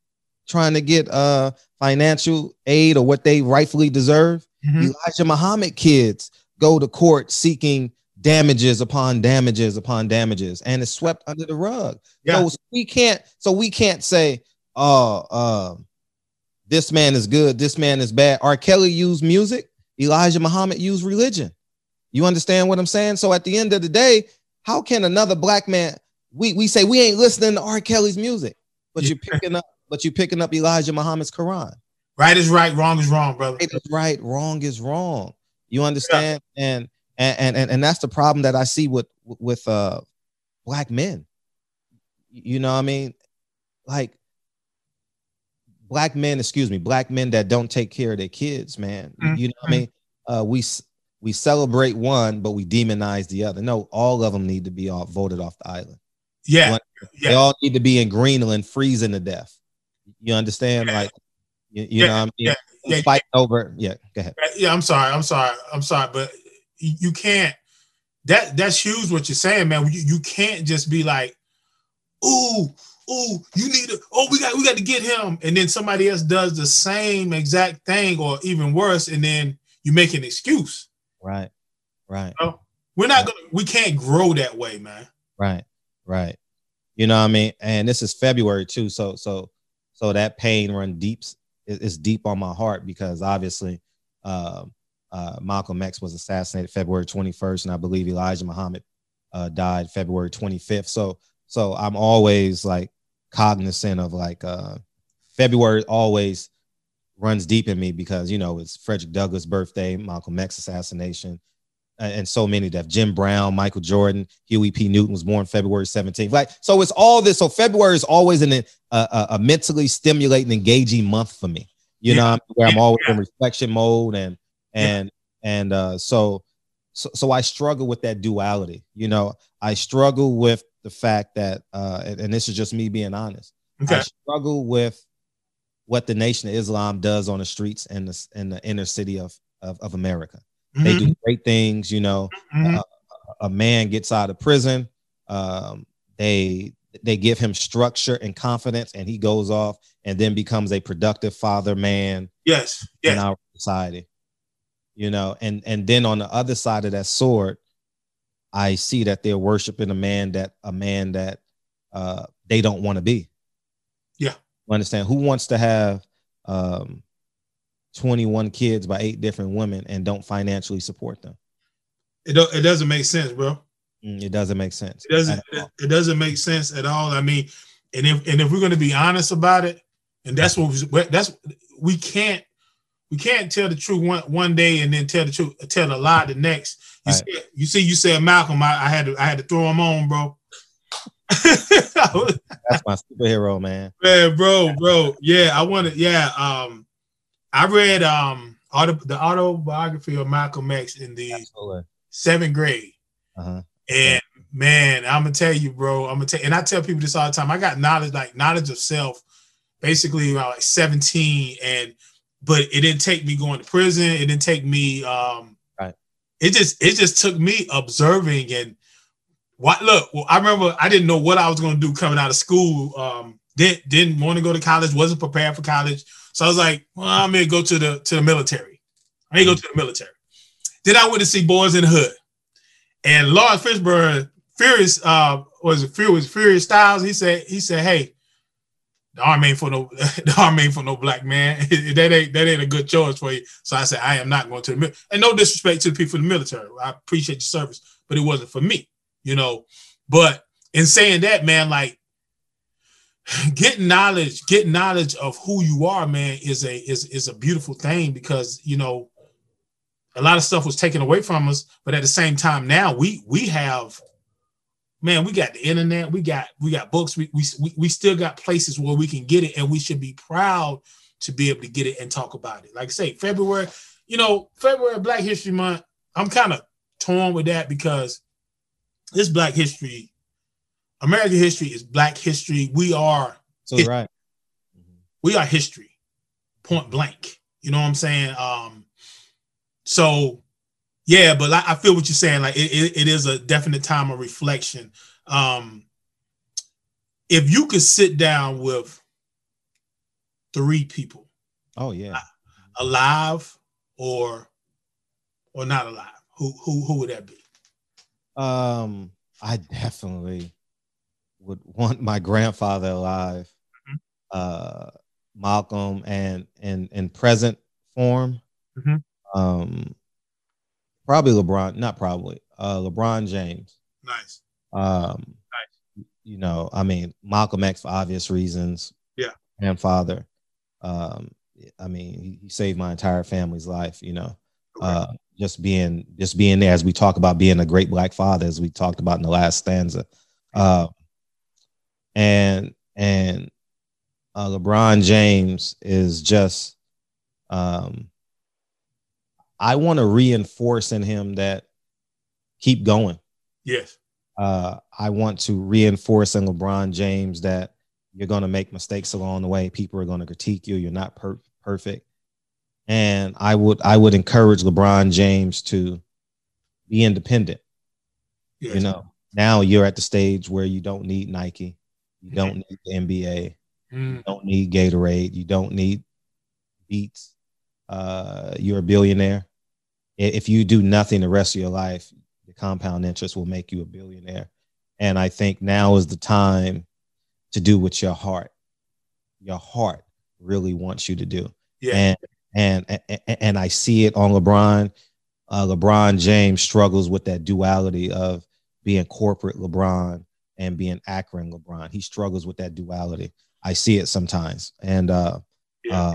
trying to get uh financial aid or what they rightfully deserve. Mhm. Elijah Muhammad kids go to court seeking damages upon damages upon damages and it's swept under the rug. Yeah. So we can't so we can't say, oh, uh, this man is good, this man is bad. R. Kelly used music, Elijah Muhammad used religion. You understand what I'm saying? So at the end of the day, how can another black man we, we say we ain't listening to R. Kelly's music, but you're picking up, but you're picking up Elijah Muhammad's Quran. Right is right, wrong is wrong, brother. Right is right, wrong is wrong. You understand? And, and and and that's the problem that I see with with uh black men. You know what I mean? Like black men, excuse me, black men that don't take care of their kids, man. Mhm. You know what I mean? Uh we we celebrate one, but we demonize the other. No, all of them need to be off, voted off the island. Yeah, What- They all need to be in Greenland freezing to death. You understand? Yeah. Like you, you Yeah, know what I mean? yeah, yeah. Fighting over, yeah, go ahead. yeah. I'm sorry, I'm sorry, I'm sorry, but you, you can't. That that's huge. What you're saying, man. You, you can't just be like, ooh, ooh, you need to. Oh, we got we got to get him, and then somebody else does the same exact thing, or even worse, and then you make an excuse. Right, right, We're not gonna. We can't grow that way, man. right, right. You know what I mean? And this is February too, so so so that pain run deep. it- It's deep on my heart because obviously, um, uh, Malcolm X was assassinated February 21st, and I believe Elijah Muhammad uh, died February 25th. So so I'm always like cognizant of like uh, February always runs deep in me because you know it's Frederick Douglass' birthday, Malcolm X assassination, and so many that Jim Brown, Michael Jordan, Huey P. Newton was born February 17th. Like, so it's all this. So February is always an, a, a, mentally stimulating, engaging month for me. You Yeah. know, where I'm always Yeah. in reflection mode, and and and uh, so so so I struggle with that duality. You know, I struggle with the fact that, uh, and, and this is just me being honest. Okay. I struggle with what the Nation of Islam does on the streets in the in the inner city of of, of America. They Mhm, do great things, you know. mhm. uh, A man gets out of prison, um, they they give him structure and confidence, and he goes off and then becomes a productive father, man yes. yes. in our society. You know, and and then on the other side of that sword, I see that they're worshiping a man that a man that uh, they don't want to be. Yeah. You understand? Who wants to have um, 21 kids by eight different women and don't financially support them? It, do, it doesn't make sense, bro. Mm, It doesn't make sense. It doesn't. It, it doesn't make sense at all. I mean, and if and if we're going to be honest about it, and that's what we, that's we can't we can't tell the truth one one day and then tell the truth tell a lie the next. You, you see, you said Malcolm. I, I had to I had to throw him on, bro. That's my superhero, man. Man, bro, bro, yeah, I wanted, yeah. Um, I read um auto, the autobiography of Malcolm X in the Absolutely. seventh grade. Uh-huh. And man, I'm gonna tell you, bro. I'm gonna tell, and I tell people this all the time. I got knowledge, like knowledge of self, basically about like 17, and but it didn't take me going to prison. It didn't take me. um. It just it just took me observing and what. Look, well, I remember I didn't know what I was gonna do coming out of school. Um, didn't didn't want to go to college. Wasn't prepared for college. So I was like, well, I'm gonna go to the to the military. I may go to the military. Then I went to see Boyz n the Hood. And Laurence Fishburne, Furious, uh, was it Furious, Furious Styles? He said, he said, hey, the army ain't for no, the army ain't for no black man. that ain't that ain't a good choice for you. So I said, I am not going to the mil-" And no disrespect to the people in the military. I appreciate your service, but it wasn't for me, you know. But in saying that, man, like getting knowledge, getting knowledge of who you are, man, is a is is a beautiful thing because you know a lot of stuff was taken away from us, but at the same time, now we we have, man, we got the internet, we got we got books, we we we, we still got places where we can get it, and we should be proud to be able to get it and talk about it. Like I say, February, you know, February Black History Month, I'm kind of torn with that because this Black History, American history is Black history. We are So It- right. we are history, point blank. You know what I'm saying? Um, so yeah, but I, I feel what you're saying. Like it, it, it is a definite time of reflection. Um, if you could sit down with three people, Oh yeah. alive or or not alive, who who who would that be? Um, I definitely would want my grandfather alive. Mhm. Uh, Malcolm and in in present form. Mhm. Um, probably LeBron, not probably. Uh, LeBron James. Nice. Um, you know, I mean, Malcolm X for obvious reasons. Yeah. Grandfather. Um, I mean, he, he saved my entire family's life. You know, uh, just being just being there as we talk about being a great black father, as we talked about in the last stanza. Uh, and and uh, LeBron James is just. Um, I want to reinforce in him that keep going yes. uh, I want to reinforce in LeBron James that you're going to make mistakes along the way. People are going to critique you. You're not per- perfect, and I would I would encourage LeBron James to be independent. yes. You know, now you're at the stage where you don't need Nike, you don't need the NBA, Mm, you don't need Gatorade, you don't need Beats. Uh, you're a billionaire. If you do nothing the rest of your life, the compound interest will make you a billionaire. And I think now is the time to do what your heart, your heart really wants you to do. yeah. And and and, and I see it on LeBron. Uh, LeBron James struggles with that duality of being corporate LeBron and being Akron LeBron. He struggles with that duality. I see it sometimes, and uh, Yeah. uh,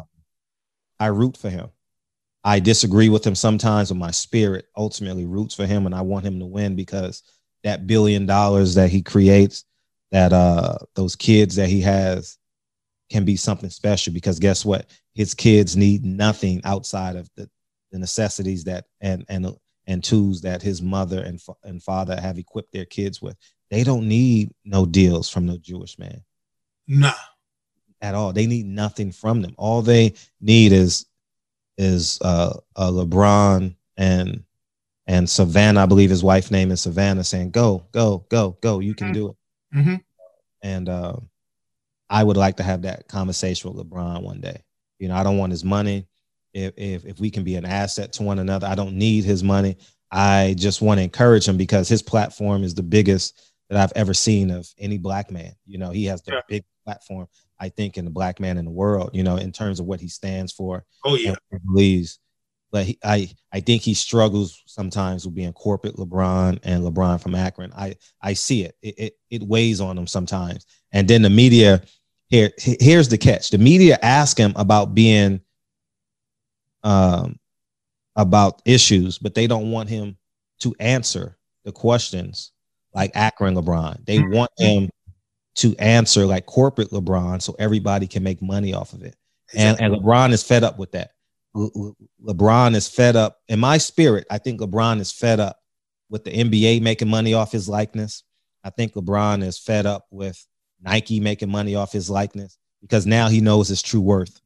I root for him. I disagree with him sometimes, but my spirit ultimately roots for him, and I want him to win because that billion dollars that he creates, that uh those kids that he has, can be something special. Because guess what? His kids need nothing outside of the, the necessities that and and and tools that his mother and and father have equipped their kids with. They don't need no deals from no Jewish man Nah. at all. They need nothing from them. All they need is is uh, uh LeBron and and Savannah. I believe his wife name is Savannah, saying, "Go, go, go, go. You can Mhm. do it." hmm And uh, I would like to have that conversation with LeBron one day. You know, I don't want his money. If if if we can be an asset to one another, I don't need his money. I just want to encourage him because his platform is the biggest that I've ever seen of any black man. You know, he has the Yeah. big platform, I think, in the black man in the world, you know, in terms of what he stands for Oh yeah. believes. But he, I, I think he struggles sometimes with being corporate LeBron and LeBron from Akron. I, I see it. It, it, it weighs on him sometimes. And then the media, here, here's the catch: the media ask him about being, um, about issues, but they don't want him to answer the questions like Akron LeBron. They want him to answer like corporate LeBron, so everybody can make money off of it and and LeBron is fed up with that. Le- Le- LeBron is fed up. In my spirit, I think LeBron is fed up with the NBA making money off his likeness. I think LeBron is fed up with Nike making money off his likeness because now he knows his true worth.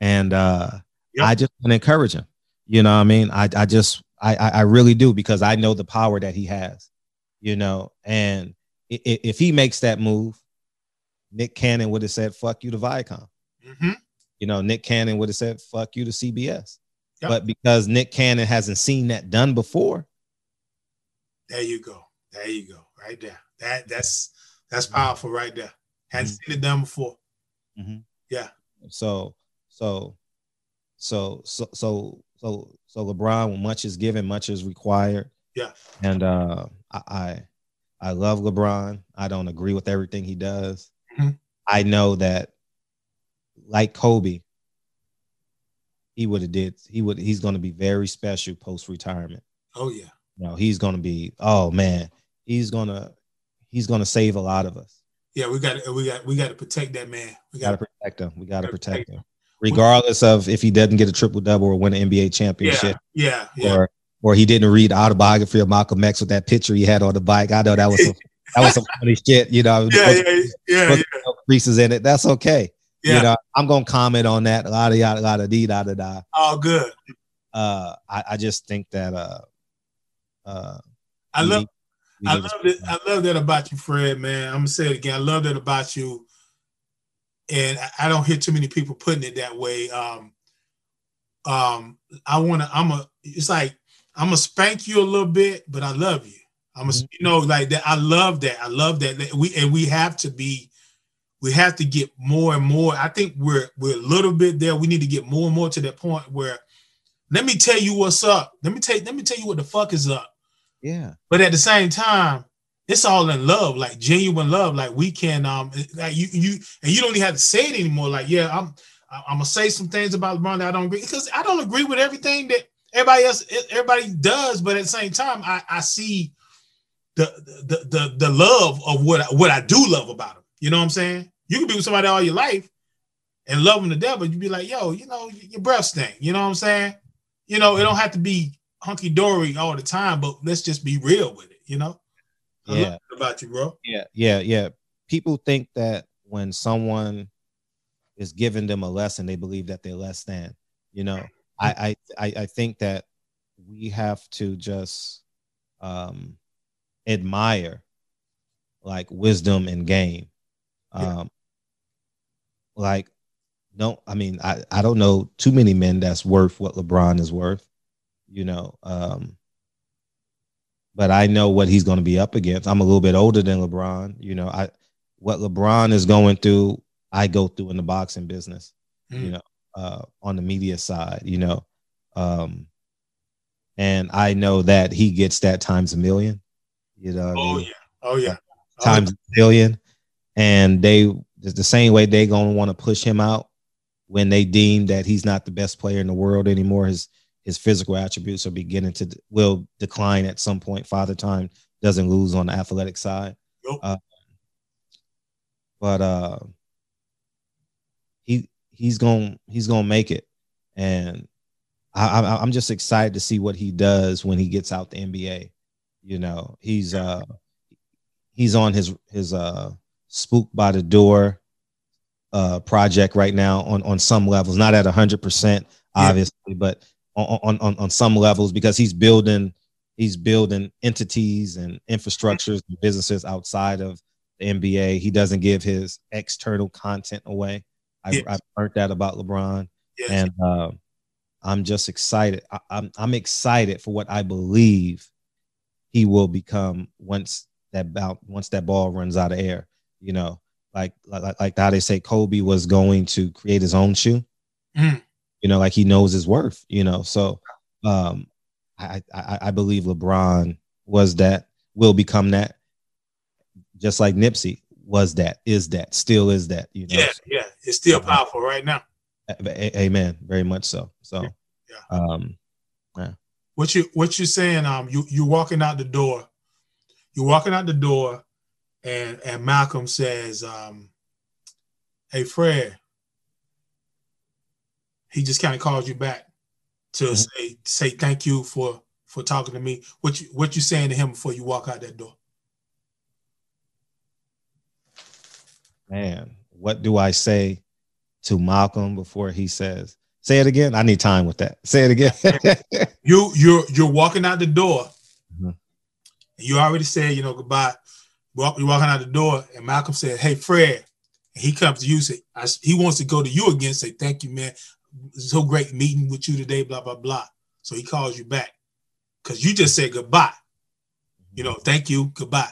And uh, Yep. I just want to encourage him. You know what I mean? I, I just, I, I I really do because I know the power that he has, you know, and if he makes that move, Nick Cannon would have said, fuck you to Viacom hmm you know, Nick Cannon would have said, fuck you to CBS. Yep. But because Nick Cannon hasn't seen that done before, There you go. There you go. Right there. That that's that's powerful right there. Hadn't Mhm. seen it done before. Yeah. So so so so so so so LeBron, much is given, much is required. Yeah. And uh I I, I love LeBron. I don't agree with everything he does. Mhm. I know that like Kobe, he would have did he would he's gonna be very special post retirement. Oh yeah. you know he's gonna be oh man he's gonna he's gonna save a lot of us Yeah, we got we got we got to protect that man. We we gotta protect him we gotta Gotta protect him regardless of if he doesn't get a triple double or win an nba yeah, championship yeah, yeah. or or he didn't read the autobiography of malcolm x with that picture he had on the bike i know that was some, that was some funny shit you know Yeah, yeah, yeah, yeah, creases in it that's okay yeah. you know i'm gonna comment on that a lot of yada yada dee da da da All good. uh i i just think that uh uh I love I love that. I love that about you, Fred. Man, I'm gonna say it again. I love that about you, and I- I don't hear too many people putting it that way. Um, um, I wanna. I'm a. It's like I'm gonna spank you a little bit, but I love you. I'm a. You know, like that. I love that. I love that. That We and we have to be. We have to get more and more. I think we're we're a little bit there. We need to get more and more to that point where. Let me tell you what's up. Let me tell. Let me tell you what the fuck is up. yeah But at the same time, it's all in love, like genuine love. Like we can, um, like you, you, and you don't even have to say it anymore. Like, yeah, I'm, I'm gonna say some things about LeBron that I don't agree because I don't agree with everything that everybody else, everybody does. But at the same time, I, I see the, the, the, the love of what, I- what I do love about him. You know what I'm saying? You can be with somebody all your life and love them to death, but you be like, yo, you know, your breath stink. You know what I'm saying? You know, it don't have to be hunky dory all the time, but let's just be real with it. You know? I love yeah about you, bro. Yeah, yeah, yeah. People think that when someone is giving them a lesson, they believe that they're less than. You know, I I I, think that we have to just um admire like wisdom and game. Yeah. Um like no, I mean I, I don't know too many men that's worth what LeBron is worth, you know. Um but I know what he's going to be up against. I'm a little bit older than LeBron. You know, I what LeBron is going through, I go through in the boxing business. You Mm. know, uh, on the media side. You know, um, and I know that he gets that times a million. You know, what I Oh mean? yeah. Oh yeah. Oh, times a billion, and they the same way they're gonna want to push him out when they deem that he's not the best player in the world anymore. His his physical attributes are beginning to will decline at some point. Father time doesn't lose on the athletic side. Nope. Uh, but uh, he he's going he's going to make it, and I, I, I'm just excited to see what he does when he gets out the NBA. You know, he's uh he's on his his uh spook by the door uh project right now on on some levels, not at hundred percent, obviously, but on, on on some levels because he's building he's building entities and infrastructures and businesses outside of the NBA. He doesn't give his external content away. I, Yes. I've learned that about LeBron, Yes. and uh, I'm just excited. I, I'm I'm excited for what I believe he will become once that ball once that ball runs out of air. You know, like like like how they say Kobe was going to create his own shoe. Mhm. You know, like he knows his worth. You know, so um, I, I I believe LeBron was that will become that, just like Nipsey was that is that still is that. You know, yeah, yeah. It's still powerful right now. A- amen. Very much so. So, Yeah. um, What you what you saying? Um, you you walking out the door. You're walking out the door, and and Malcolm says, um, "Hey Fred." He just kind of calls you back to Mhm. say say thank you for for talking to me. What you what you saying to him before you walk out that door? Man, what do I say to Malcolm before he says, say it again? I need time with that. Say it again. You you're you're walking out the door. Mhm. You already said you know goodbye. Walk, you're walking out the door, and Malcolm said, "Hey Fred," and he comes to you say I, he wants to go to you again. Say thank you, man. So great meeting with you today. Blah blah blah. So he calls you back because you just said goodbye. You know, thank you, goodbye.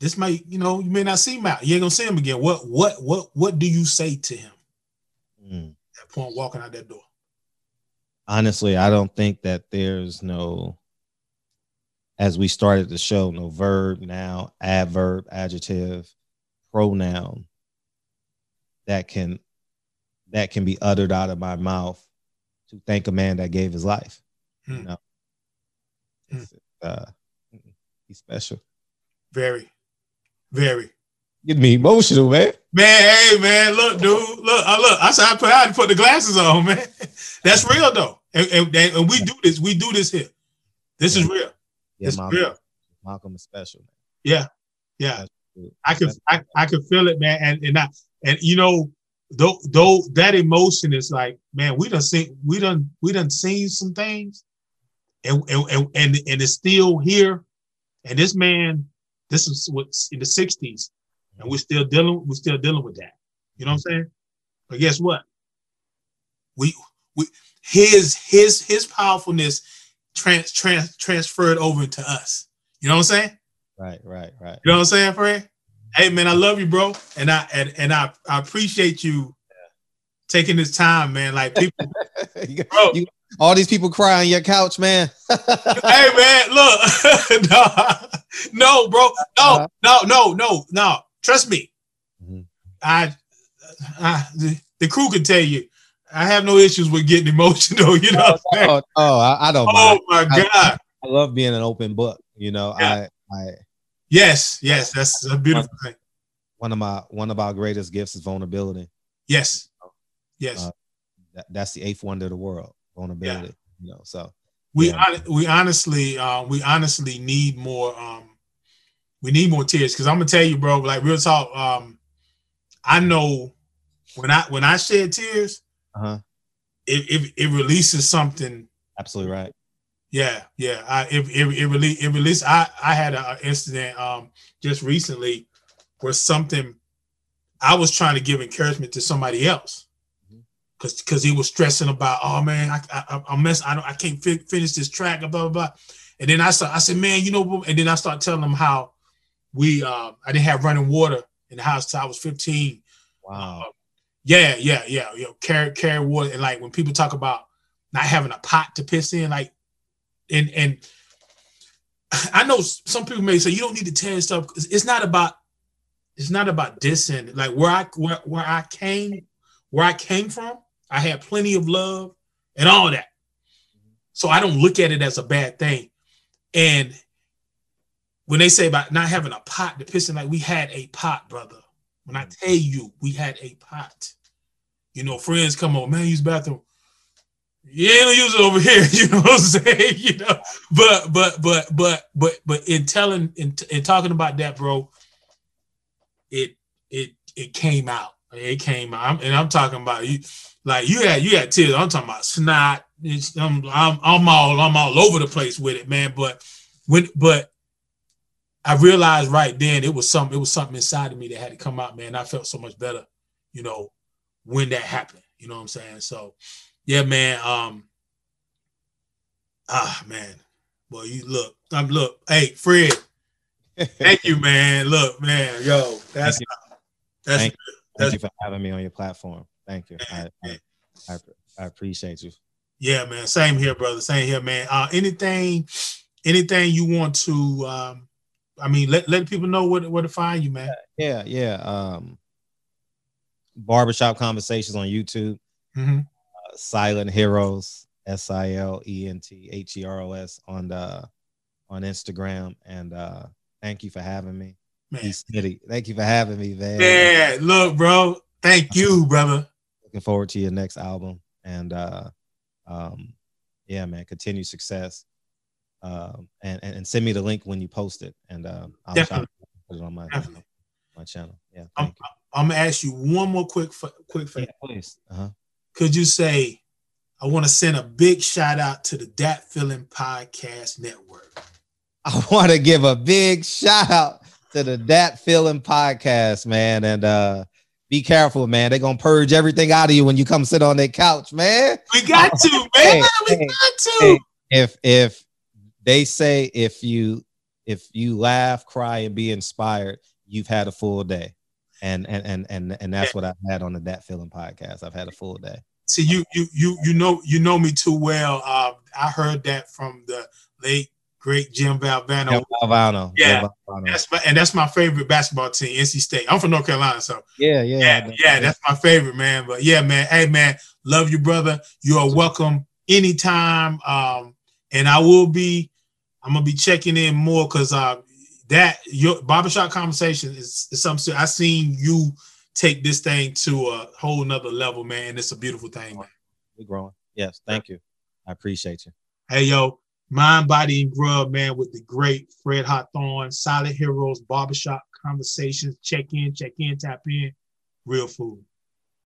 This might, you know, you may not see him out. You ain't gonna see him again. What what what what do you say to him Mm. at that point walking out that door? Honestly, I don't think that there's no, as we started the show, no verb, now, adverb, adjective, pronoun that can that can be uttered out of my mouth to thank a man that gave his life. You Hmm. know. It's, uh, he's special. Very, very. Get me emotional, man. Man, hey man, look, dude, look, I look. I said I put I had to put the glasses on, man. That's real though, and, and, and we do this. We do this here. This is real. Yeah, It's Malcolm, real. Malcolm is special. Yeah, yeah. I can I, I could feel it, man. And and I and you know, though though that emotion is like, man, we done seen we done we done seen some things, and and and and, and it's still here. And this man, this is what's in the '60s, and we're mm-hmm. still dealing we're still dealing with that. You know what I'm saying? But guess what? We we his his his powerfulness trans, trans transferred over to us. You know what I'm saying? Right, right, right. You know what I'm saying, Fred? Hey man, I mm-hmm. love you, bro. And I and, and I, I appreciate you taking this time, man. Like people, You bro. you- all these people cry on your couch, man. hey man, look. no, no, bro. No, no, no, no, no. Trust me. Mhm. I, I the, the crew can tell you, I have no issues with getting emotional. You know what I'm saying? oh, oh, I, I don't Oh mind. my I- God. I love being an open book. You know, Yeah. I, I Yes, yes, that's a beautiful thing. one of my one of our greatest gifts is vulnerability. Yes. Yes. Uh, That, that's the eighth wonder of the world, vulnerability. You know, so we Yeah. we honestly uh, we honestly need more um we need more tears because I'm gonna tell you, bro, like real talk. Um, I know when I when I shed tears, uh-huh. it it, it releases something. absolutely right. Yeah, yeah. I it it, it really it released. I I had an incident um just recently where something I was trying to give encouragement to somebody else. Because because he was stressing about oh man I I I mess I don't I can't fi- finish this track blah blah blah and then I start I said man you know and then I start telling him how we uh I didn't have running water in the house till I was 15 Wow. uh, yeah yeah yeah you know carry carry water and like when people talk about not having a pot to piss in like and and I know some people may say you don't need to tear stuff. It's it's not about it's not about dissing. Like where I where, where I came where I came from, I had plenty of love and all that. So I don't look at it as a bad thing. And when they say about not having a pot, the piston, like we had a pot, brother. When I tell you we had a pot, you know, friends come on, man, use bathroom. You ain't gonna use it over here, you know what I'm saying? You know, but but but but but but in telling in, in talking about that, bro, it it it came out. It came out, and I'm talking about you. Like you had you had tears. I'm talking about snot. It's, I'm, I'm I'm all I'm all over the place with it, man. But when but I realized right then it was something it was something inside of me that had to come out, man. I felt so much better, you know, when that happened. You know what I'm saying? So yeah, man. Um ah man. Well, you look, I'm look, hey Fred. Thank you, man. Look, man, yo, that's Thank that's Thank that's Thank you for having me on your platform. Thank you. I, I, I, I appreciate you. Yeah, man. Same here, brother. Same here, man. Uh, anything, anything you want to, um, I mean, let, let people know where, to- where to find you, man. Yeah, yeah. Um, barbershop conversations on YouTube. Mhm. Uh, Silent Heroes, S I L E N T H E R O S on the on Instagram. And uh, thank you for having me. Man. Thank you for having me, man. Yeah, look, bro. Thank you, brother. Looking forward to your next album. And uh, um, yeah, man, continue success. Um, and, and and send me the link when you post it, and um, I'll Definitely. put it on my Definitely. my channel. Yeah, I'm, I'm gonna ask you one more quick, quick favor. Yeah, please. Uh-huh. Could you say, I want to send a big shout out to the Dat Feeling Podcast Network. I want to give a big shout out to the Dat Feeling podcast, man. And uh be careful, man. They're gonna purge everything out of you when you come sit on that couch, man. We got to, man. Hey, we hey, got to. hey. If if they say if you if you laugh, cry, and be inspired, you've had a full day. And and and and and that's what I've had on the Dat Feeling podcast. I've had a full day. See, you you you you know you know me too well. Um, I heard that from the late great Jim Valvano. Jim Valvano. Yeah. Jim Valvano. That's my, and that's my favorite basketball team, NC State. I'm from North Carolina, so yeah, yeah, yeah, yeah, that's my favorite, man. But yeah, man, hey, man, love you, brother. You are welcome anytime. Um, and I will be, I'm gonna be checking in more because uh, that your barbershop conversation is, is something I seen you take this thing to a whole nother level, man. It's a beautiful thing, man. We're growing. Yes, thank you. I appreciate you. Hey, yo, mind, body, and grub, man, with the great Fred Hawthorne, Solid Heroes, barbershop conversations. Check in, check in, tap in. Real food.